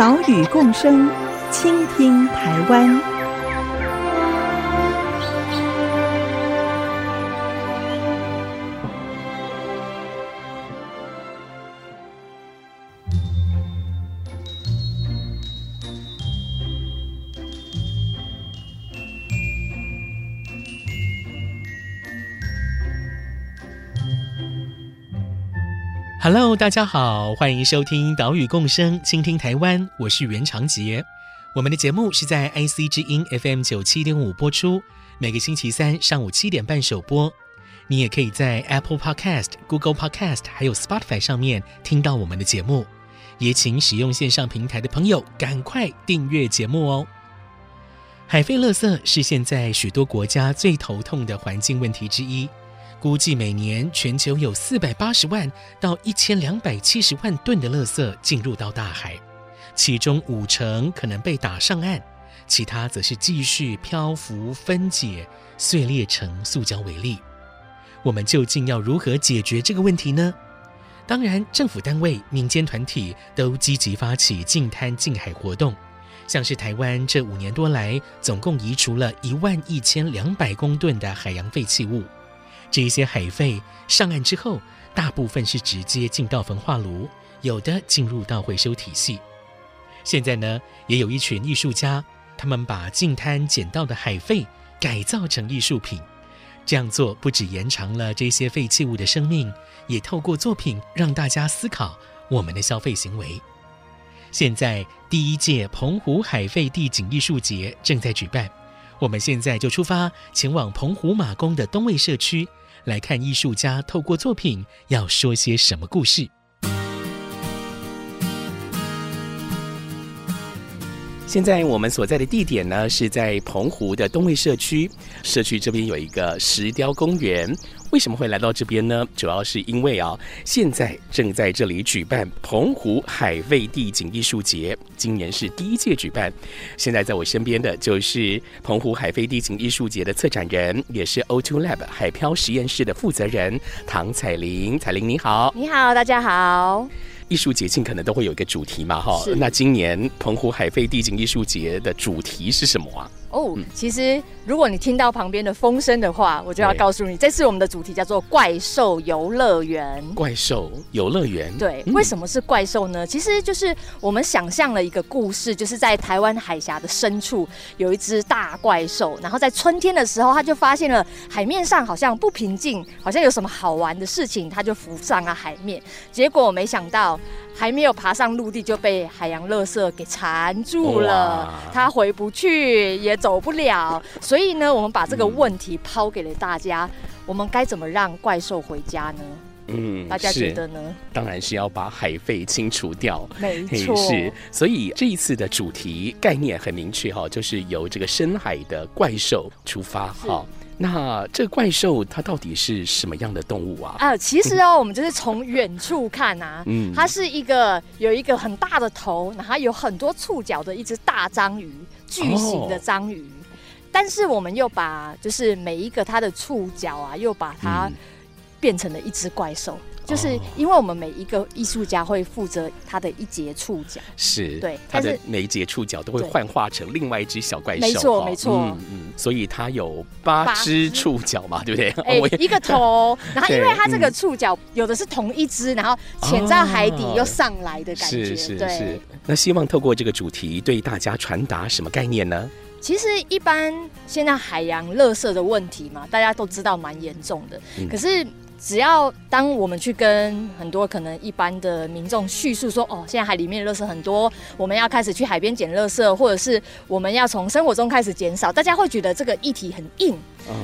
岛屿共生，倾听台湾。Hello，大家好，欢迎收听《岛屿共生，倾听台湾》，我是袁长杰。我们的节目是在 IC 之音 FM 九七点五播出，每个星期三上午七点半首播。你也可以在 Apple Podcast、Google Podcast 还有 Spotify 上面听到我们的节目。也请使用线上平台的朋友赶快订阅节目哦。海飞垃圾是现在许多国家最头痛的环境问题之一。估计每年全球有四百八十万到一千两百七十万吨的垃圾进入到大海，其中五成可能被打上岸，其他则是继续漂浮、分解、碎裂成塑胶为例。我们究竟要如何解决这个问题呢？当然，政府单位、民间团体都积极发起净滩净海活动，像是台湾这五年多来，总共移除了一万一千两百公吨的海洋废弃物。这些海废上岸之后，大部分是直接进到焚化炉，有的进入到回收体系。现在呢，也有一群艺术家，他们把净滩捡到的海废改造成艺术品。这样做不止延长了这些废弃物的生命，也透过作品让大家思考我们的消费行为。现在第一届澎湖海废地景艺术节正在举办，我们现在就出发前往澎湖马公的东卫社区。来看艺术家透过作品要说些什么故事。现在我们所在的地点呢，是在澎湖的东卫社区。社区这边有一个石雕公园。为什么会来到这边呢？主要是因为啊，现在正在这里举办澎湖海味地景艺术节，今年是第一届举办。现在在我身边的就是澎湖海废地景艺术节的策展人，也是 O2 Lab 海漂实验室的负责人唐彩玲。彩玲你好，你好，大家好。艺术节尽可能都会有一个主题嘛，哈。那今年澎湖海废地景艺术节的主题是什么啊？哦，其实如果你听到旁边的风声的话，我就要告诉你，这次我们的主题叫做“怪兽游乐园”。怪兽游乐园，对，为什么是怪兽呢？其实就是我们想象了一个故事，就是在台湾海峡的深处有一只大怪兽，然后在春天的时候，他就发现了海面上好像不平静，好像有什么好玩的事情，他就浮上了海面。结果没想到还没有爬上陆地，就被海洋垃圾给缠住了，他回不去也。走不了，所以呢，我们把这个问题抛给了大家：嗯、我们该怎么让怪兽回家呢？嗯，大家觉得呢？当然是要把海废清除掉，没错。是，所以这一次的主题概念很明确哈，就是由这个深海的怪兽出发哈。那这个怪兽它到底是什么样的动物啊？啊，其实哦，我们就是从远处看啊，嗯，它是一个有一个很大的头，然后有很多触角的一只大章鱼。巨型的章鱼，哦、但是我们又把就是每一个它的触角啊，又把它变成了一只怪兽。嗯、就是因为我们每一个艺术家会负责他的一节触角，是对，他的每一节触角都会幻化成另外一只小怪兽。没错，没错，嗯嗯，所以它有八只触角嘛，对不对？哎、欸，一个头，然后因为它这个触角有的是同一只，然后潜在海底又上来的感觉，是是对是。那希望透过这个主题对大家传达什么概念呢？其实一般现在海洋垃圾的问题嘛，大家都知道蛮严重的。嗯、可是只要当我们去跟很多可能一般的民众叙述说，哦，现在海里面的垃圾很多，我们要开始去海边捡垃圾，或者是我们要从生活中开始减少，大家会觉得这个议题很硬。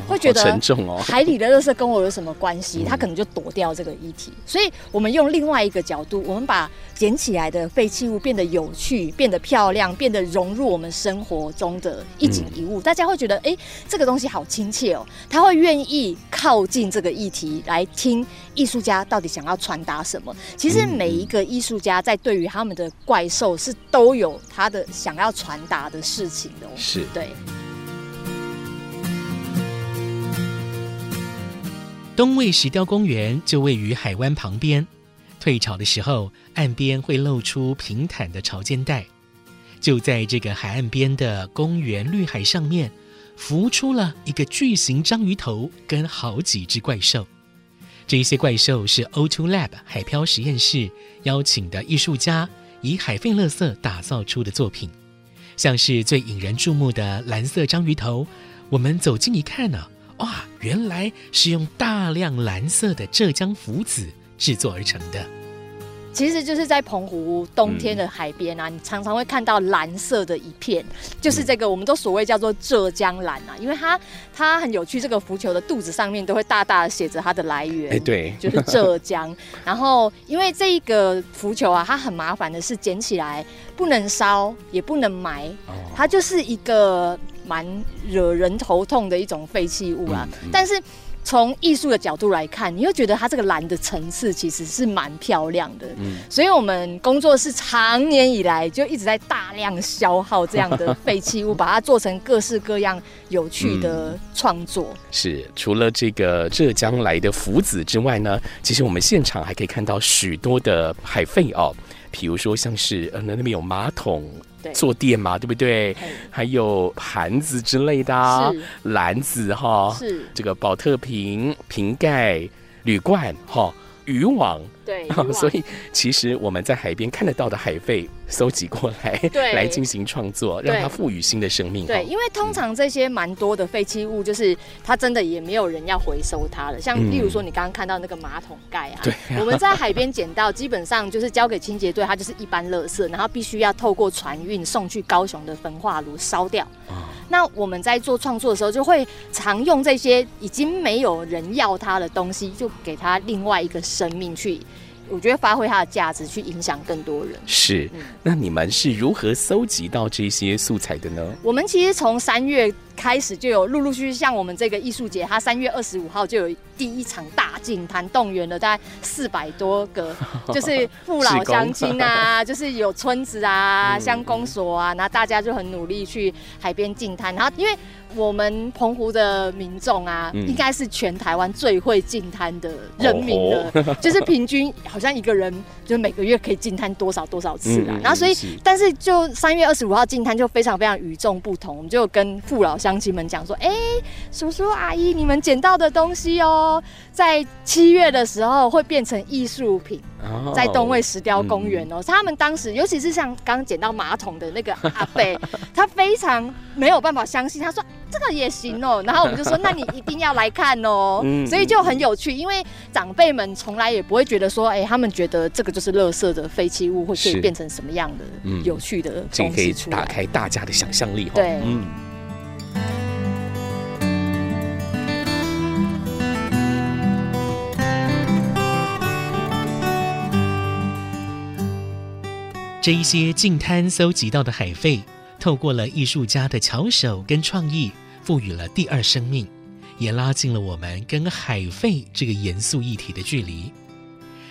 会觉得沉重哦。海里的垃圾跟我有什么关系？嗯、他可能就躲掉这个议题。所以我们用另外一个角度，我们把捡起来的废弃物变得有趣、变得漂亮、变得融入我们生活中的一景一物，嗯、大家会觉得，哎，这个东西好亲切哦。他会愿意靠近这个议题来听艺术家到底想要传达什么。其实每一个艺术家在对于他们的怪兽是都有他的想要传达的事情的哦。是对。东魏石雕公园就位于海湾旁边，退潮的时候，岸边会露出平坦的潮间带。就在这个海岸边的公园绿海上面，浮出了一个巨型章鱼头跟好几只怪兽。这些怪兽是 O2 Lab 海漂实验室邀请的艺术家以海废垃圾打造出的作品，像是最引人注目的蓝色章鱼头。我们走近一看呢、哇，原来是用大量蓝色的浙江浮子制作而成的。其实就是在澎湖冬天的海边啊，嗯、你常常会看到蓝色的一片，就是这个我们都所谓叫做浙江蓝啊，因为它它很有趣，这个浮球的肚子上面都会大大的写着它的来源，哎，对，就是浙江。然后因为这一个浮球啊，它很麻烦的是捡起来不能烧，也不能埋，它就是一个。蛮惹人头痛的一种废弃物啊，嗯嗯、但是从艺术的角度来看，你又觉得它这个蓝的层次其实是蛮漂亮的。嗯，所以我们工作室长年以来就一直在大量消耗这样的废弃物，把它做成各式各样有趣的 创作。嗯、是，除了这个浙江来的福子之外呢，其实我们现场还可以看到许多的海废哦，比如说像是呃那那边有马桶。坐垫嘛，对不对？还有盘子之类的，是篮子哈，是这个宝特瓶、瓶盖、铝罐哈。渔网，对，所以其实我们在海边看得到的海废，搜集过来，对，来进行创作，让它赋予新的生命。对，因为通常这些蛮多的废弃物，就是它真的也没有人要回收它了。像例如说，你刚刚看到那个马桶盖啊，对，我们在海边捡到，基本上就是交给清洁队，它就是一般垃圾，然后必须要透过船运送去高雄的焚化炉烧掉。那我们在做创作的时候，就会常用这些已经没有人要它的东西，就给它另外一个生命去，我觉得发挥它的价值，去影响更多人。是，嗯、那你们是如何搜集到这些素材的呢？我们其实从三月开始就有陆陆续续，像我们这个艺术节，它三月二十五号就有第一场大净滩，动员了大概四百多个，就是父老乡亲啊，就是有村子啊、乡公所啊，然后大家就很努力去海边进滩，然后因为。我们澎湖的民众啊，嗯、应该是全台湾最会进滩的人民了，哦、就是平均好像一个人就每个月可以进滩多少多少次啊。嗯、然后所以，是但是就三月二十五号进滩就非常非常与众不同，我们就跟父老乡亲们讲说：“哎、欸，叔叔阿姨，你们捡到的东西哦，在七月的时候会变成艺术品。”在东魏石雕公园哦，他们当时，尤其是像刚捡到马桶的那个 阿贝，他非常没有办法相信，他说这个也行哦，然后我们就说，那你一定要来看哦，所以就很有趣，因为长辈们从来也不会觉得说，哎，他们觉得这个就是垃圾的废弃物，会可以变成什么样的有趣的东西出来，可以打开大家的想象力，对，嗯。这一些净滩搜集到的海废，透过了艺术家的巧手跟创意，赋予了第二生命，也拉近了我们跟海废这个严肃议题的距离。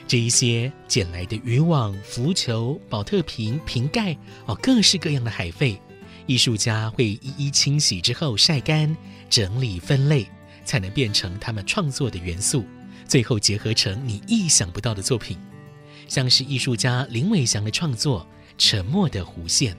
这一些捡来的渔网、浮球、宝特瓶、瓶盖哦，各式各样的海废，艺术家会一一清洗之后晒干、整理分类，才能变成他们创作的元素，最后结合成你意想不到的作品。像是艺术家林伟翔的创作《沉默的弧线》。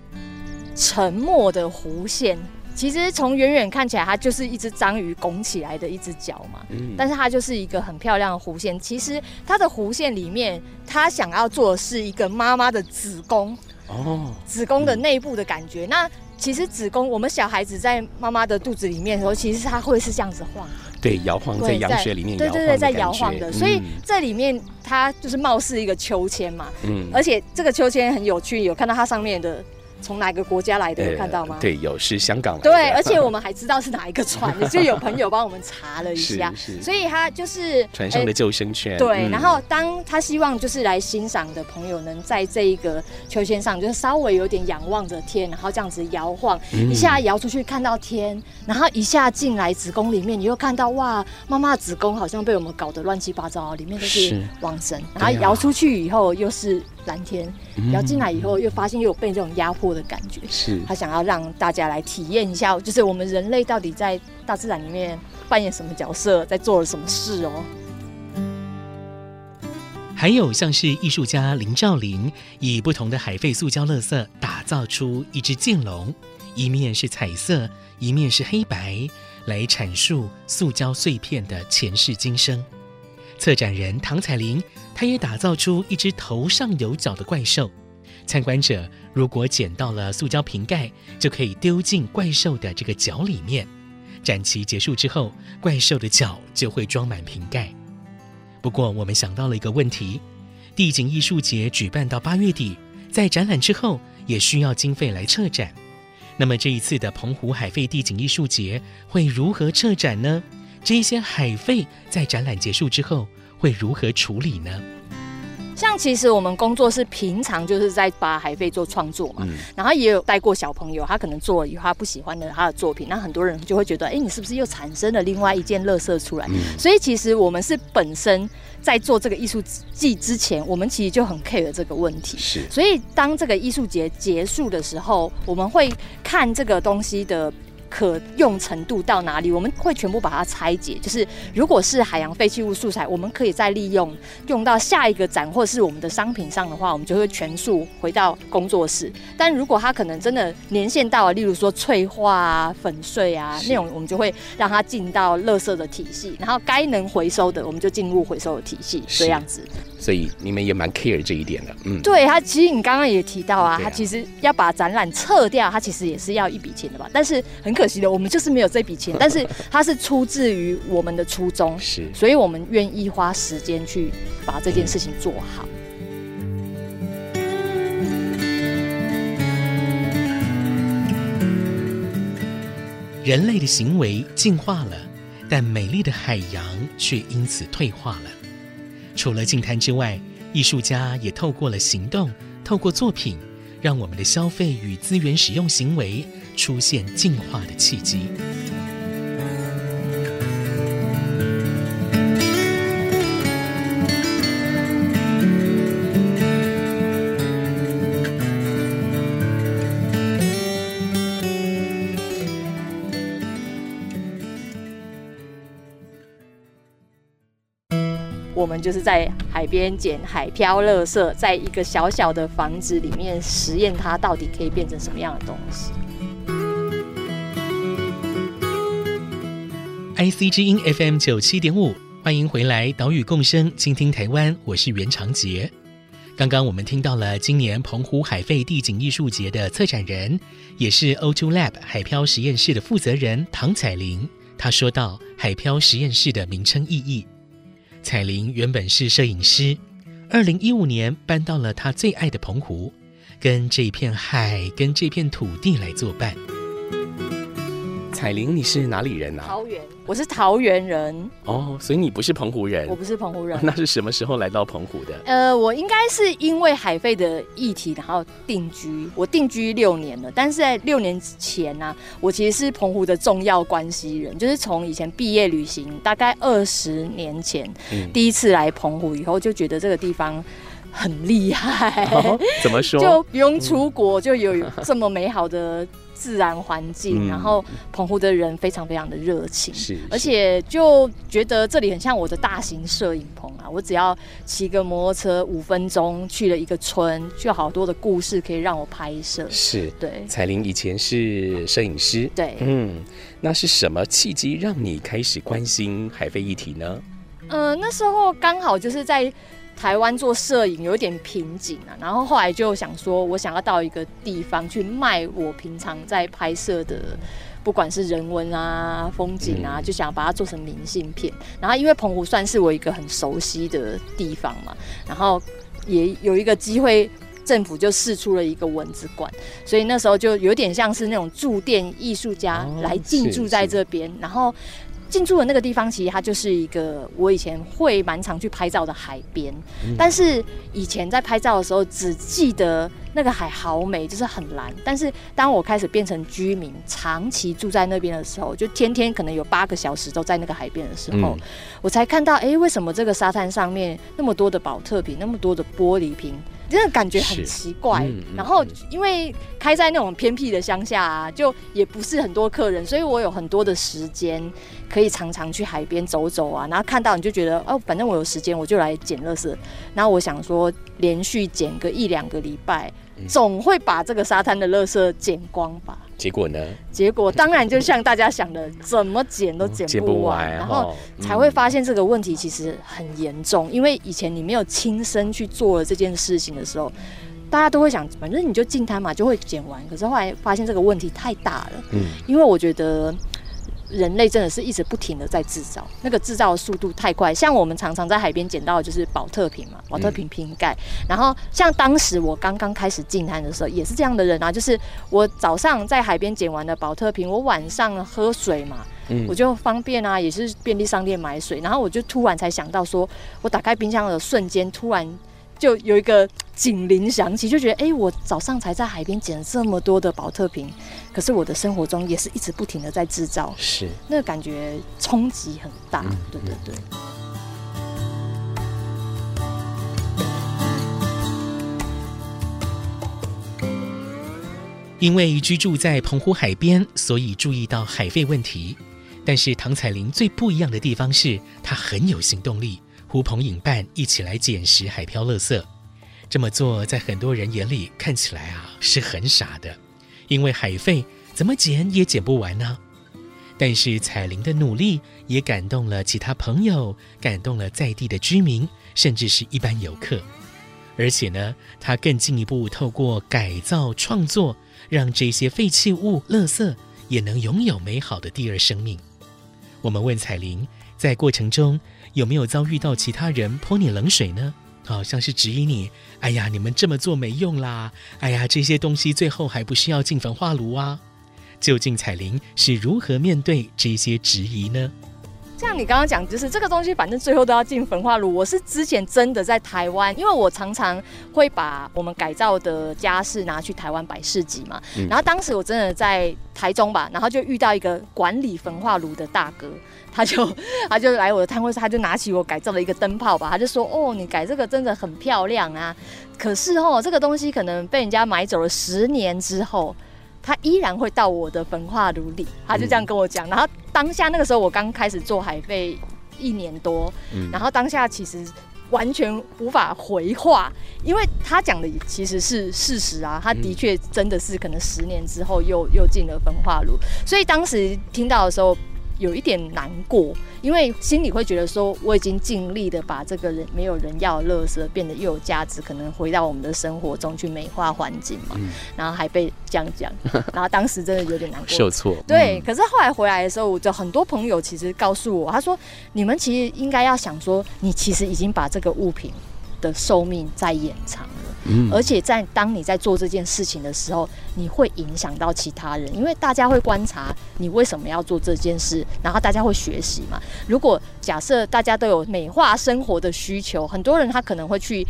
沉默的弧线，其实从远远看起来，它就是一只章鱼拱起来的一只脚嘛。嗯。但是它就是一个很漂亮的弧线。其实它的弧线里面，它想要做的是一个妈妈的子宫。哦。子宫的内部的感觉。嗯。那其实子宫，我们小孩子在妈妈的肚子里面的时候，其实它会是这样子晃。对，摇晃在羊水里面，对对对，在摇晃的，所以这里面它就是貌似一个秋千嘛，嗯，而且这个秋千很有趣，有看到它上面的从哪个国家来的？有看到吗？对，有是香港来的。对，而且我们还知道是哪一个船，就有朋友帮我们查了一下。所以他就是船上的救生圈。对，然后当他希望就是来欣赏的朋友能在这一个秋千上，就是稍微有点仰望着天，然后这样子摇晃，一下摇出去看到天，然后一下进来子宫里面，你又看到哇，妈妈的子宫好像被我们搞得乱七八糟，里面都是网神，然后摇出去以后又是。蓝天，然后进来以后又发现又有被这种压迫的感觉，是他想要让大家来体验一下，就是我们人类到底在大自然里面扮演什么角色，在做了什么事哦。还有像是艺术家林兆林以不同的海废塑胶垃圾打造出一只剑龙，一面是彩色，一面是黑白，来阐述塑胶碎片的前世今生。策展人唐彩玲，他也打造出一只头上有角的怪兽。参观者如果捡到了塑胶瓶盖，就可以丢进怪兽的这个角里面。展期结束之后，怪兽的角就会装满瓶盖。不过，我们想到了一个问题：地景艺术节举办到八月底，在展览之后也需要经费来撤展。那么这一次的澎湖海废地景艺术节会如何撤展呢？这些海废在展览结束之后会如何处理呢？像其实我们工作室平常就是在把海费做创作嘛，嗯、然后也有带过小朋友，他可能做了以后他不喜欢的他的作品，那很多人就会觉得，哎，你是不是又产生了另外一件垃圾出来？嗯、所以其实我们是本身在做这个艺术季之前，我们其实就很 care 这个问题。是，所以当这个艺术节结束的时候，我们会看这个东西的。可用程度到哪里？我们会全部把它拆解。就是如果是海洋废弃物素材，我们可以再利用，用到下一个展或是我们的商品上的话，我们就会全数回到工作室。但如果它可能真的年限到了，例如说脆化啊、粉碎啊那种，我们就会让它进到垃圾的体系，然后该能回收的，我们就进入回收的体系，这样子。所以你们也蛮 care 这一点的，嗯，对，他其实你刚刚也提到啊，他其实要把展览撤掉，他其实也是要一笔钱的吧？但是很可惜的，我们就是没有这笔钱，但是它是出自于我们的初衷，是，所以我们愿意花时间去把这件事情做好。人类的行为进化了，但美丽的海洋却因此退化了。除了净滩之外，艺术家也透过了行动，透过作品，让我们的消费与资源使用行为出现进化的契机。我们就是在海边捡海漂垃圾，在一个小小的房子里面实验它到底可以变成什么样的东西。IC 之音 FM 九七点五，欢迎回来，岛屿共生，倾听台湾，我是袁长杰。刚刚我们听到了今年澎湖海废地景艺术节的策展人，也是 O2 Lab 海漂实验室的负责人唐彩玲。他说到海漂实验室的名称意义。彩玲原本是摄影师，二零一五年搬到了她最爱的澎湖，跟这片海、跟这片土地来作伴。彩玲，你是哪里人啊？桃园，我是桃园人。哦，所以你不是澎湖人？我不是澎湖人。那是什么时候来到澎湖的？呃，我应该是因为海费的议题，然后定居。我定居六年了，但是在六年前呢、啊，我其实是澎湖的重要关系人，就是从以前毕业旅行，大概二十年前、嗯、第一次来澎湖以后，就觉得这个地方很厉害。哦、怎么说？就不用出国，就有这么美好的。自然环境，然后澎湖的人非常非常的热情，是，而且就觉得这里很像我的大型摄影棚啊！我只要骑个摩托车五分钟去了一个村，就好多的故事可以让我拍摄。是，对。彩玲以前是摄影师，对，嗯，那是什么契机让你开始关心海飞议题呢？呃，那时候刚好就是在。台湾做摄影有一点瓶颈啊，然后后来就想说，我想要到一个地方去卖我平常在拍摄的，不管是人文啊、风景啊，就想把它做成明信片。然后因为澎湖算是我一个很熟悉的地方嘛，然后也有一个机会政府就试出了一个蚊子馆，所以那时候就有点像是那种驻店艺术家来进驻在这边，然后。进驻的那个地方，其实它就是一个我以前会蛮常去拍照的海边。嗯。但是以前在拍照的时候，只记得那个海好美，就是很蓝。但是当我开始变成居民，长期住在那边的时候，就天天可能有八个小时都在那个海边的时候，嗯，我才看到，哎，欸，为什么这个沙滩上面那么多的宝特瓶，那么多的玻璃瓶？真的感觉很奇怪，然后因为开在那种偏僻的乡下啊，就也不是很多客人，所以我有很多的时间可以常常去海边走走啊，然后看到你就觉得哦，反正我有时间我就来捡垃圾，然后我想说连续捡个一两个礼拜，总会把这个沙滩的垃圾捡光吧。结果呢？结果当然就像大家想的，怎么剪都剪不完，然后才会发现这个问题其实很严重。因为以前你没有亲身去做了这件事情的时候，大家都会想，反正你就进摊嘛，就会剪完。可是后来发现这个问题太大了，嗯，因为我觉得。人类真的是一直不停的在制造，那个制造的速度太快。像我们常常在海边捡到的就是宝特瓶嘛，宝特瓶瓶盖。然后像当时我刚刚开始进滩的时候，也是这样的人啊，就是我早上在海边捡完的宝特瓶，我晚上喝水嘛，我就方便啊，也是便利商店买水。然后我就突然才想到说，我打开冰箱的瞬间，突然。就有一个警铃响起，就觉得哎、欸，我早上才在海边捡这么多的保特瓶，可是我的生活中也是一直不停的在制造，是那个感觉冲击很大，嗯、对对对。因为居住在澎湖海边，所以注意到海费问题。但是唐彩玲最不一样的地方是，她很有行动力。呼朋引伴一起来捡拾海漂垃圾，这么做在很多人眼里看起来啊是很傻的，因为海废怎么捡也捡不完呢。但是彩玲的努力也感动了其他朋友，感动了在地的居民，甚至是一般游客。而且呢，她更进一步透过改造创作，让这些废弃物、垃圾也能拥有美好的第二生命。我们问彩玲，在过程中，有没有遭遇到其他人泼你冷水呢？好像是质疑你，哎呀，你们这么做没用啦！哎呀，这些东西最后还不是要进焚化炉啊？究竟彩玲是如何面对这些质疑呢？像你刚刚讲，就是这个东西，反正最后都要进焚化炉。我是之前真的在台湾，因为我常常会把我们改造的家饰拿去台湾摆市集嘛。嗯。然后当时我真的在台中吧，然后就遇到一个管理焚化炉的大哥，他就 他就来我的摊位，他就拿起我改造的一个灯泡吧，他就说：“哦，你改这个真的很漂亮啊，可是哦，这个东西可能被人家买走了十年之后。”他依然会到我的焚化炉里，他就这样跟我讲。然后当下那个时候，我刚开始做海贝一年多，然后当下其实完全无法回话，因为他讲的其实是事实啊。他的确真的是可能十年之后又又进了焚化炉，所以当时听到的时候。有一点难过，因为心里会觉得说，我已经尽力的把这个人没有人要的垃圾变得又有价值，可能回到我们的生活中去美化环境嘛，嗯，然后还被这样讲，然后当时真的有点难过，受挫。对，可是后来回来的时候，我就很多朋友其实告诉我，他说，你们其实应该要想说，你其实已经把这个物品的寿命在延长了。而且在当你在做这件事情的时候，你会影响到其他人，因为大家会观察你为什么要做这件事，然后大家会学习嘛。如果假设大家都有美化生活的需求，很多人他可能会去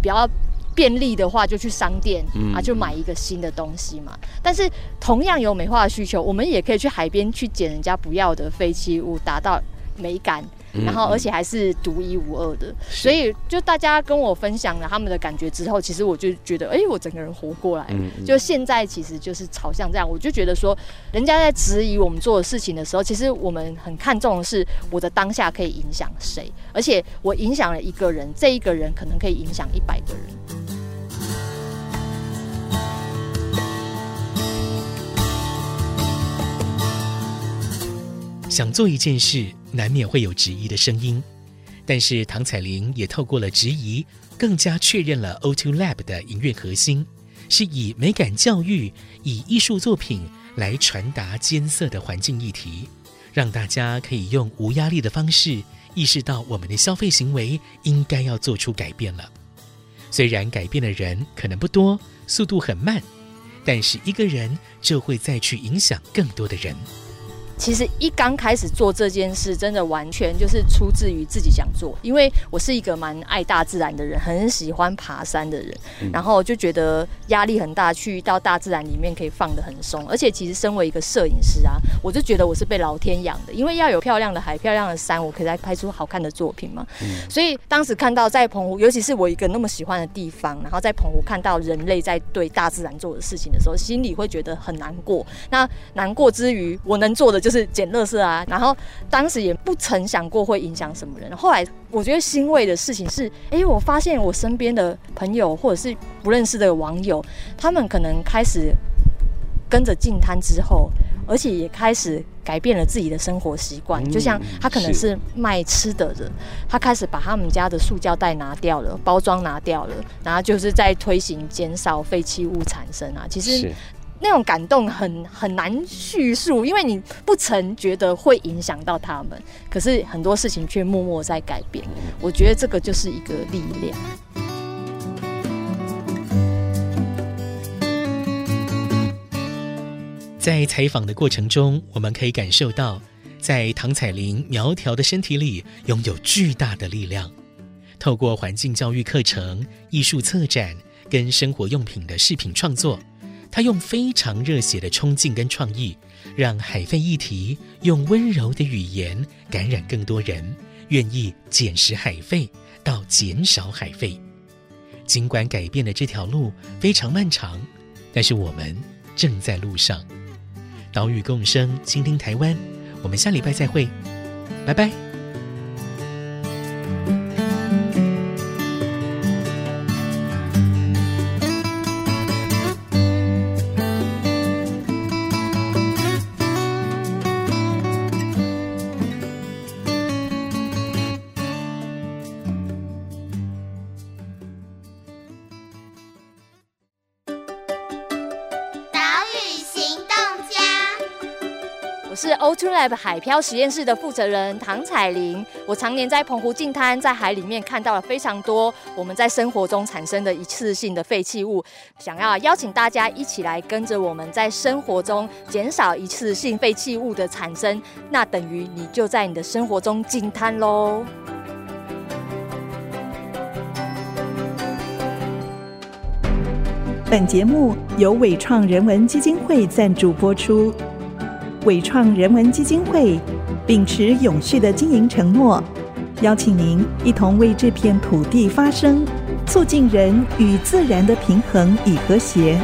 比较便利的话，就去商店啊，就买一个新的东西嘛。但是同样有美化的需求，我们也可以去海边去捡人家不要的废弃物，达到美感。然后，而且还是独一无二的，嗯，所以就大家跟我分享了他们的感觉之后，其实我就觉得，哎，我整个人活过来。嗯，就现在其实就是朝向这样，我就觉得说，人家在质疑我们做的事情的时候，其实我们很看重的是我的当下可以影响谁，而且我影响了一个人，这一个人可能可以影响一百个人。想做一件事，难免会有质疑的声音，但是唐采玲也透过了质疑，更加确认了 O2 Lab 的营运核心，是以美感教育、以艺术作品来传达艰涩的环境议题，让大家可以用无压力的方式意识到我们的消费行为应该要做出改变了。虽然改变的人可能不多，速度很慢，但是一个人就会再去影响更多的人。其实一刚开始做这件事，真的完全就是出自于自己想做，因为我是一个蛮爱大自然的人，很喜欢爬山的人，然后就觉得压力很大，去到大自然里面可以放得很松，而且其实身为一个摄影师啊，我就觉得我是被老天养的，因为要有漂亮的海、漂亮的山，我可以来拍出好看的作品嘛。所以当时看到在澎湖，尤其是我一个那么喜欢的地方，然后在澎湖看到人类在对大自然做的事情的时候，心里会觉得很难过。那难过之余，我能做的就是。就是捡垃圾啊，然后当时也不曾想过会影响什么人。后来我觉得欣慰的事情是，哎、欸，我发现我身边的朋友或者是不认识的网友，他们可能开始跟着进摊之后，而且也开始改变了自己的生活习惯。就像他可能是卖吃的人，他开始把他们家的塑胶袋拿掉了，包装拿掉了，然后就是在推行减少废弃物产生啊。其实。那种感动很很难叙述，因为你不曾觉得会影响到他们，可是很多事情却默默在改变。我觉得这个就是一个力量。在采访的过程中，我们可以感受到，在唐彩玲苗条的身体里拥有巨大的力量。透过环境教育课程、艺术策展跟生活用品的饰品创作。他用非常热血的冲劲跟创意，让海废议题用温柔的语言感染更多人，愿意捡拾海废到减少海废。尽管改变的这条路非常漫长，但是我们正在路上。岛屿共生，倾听台湾。我们下礼拜再会，拜拜。海漂实验室的负责人唐彩玲，我常年在澎湖净滩，在海里面看到了非常多我们在生活中产生的一次性的废弃物，想要邀请大家一起来跟着我们在生活中减少一次性废弃物的产生，那等于你就在你的生活中净滩喽。本节目由伟创人文基金会赞助播出。伟创人文基金会秉持永续的经营承诺，邀请您一同为这片土地发声，促进人与自然的平衡与和谐。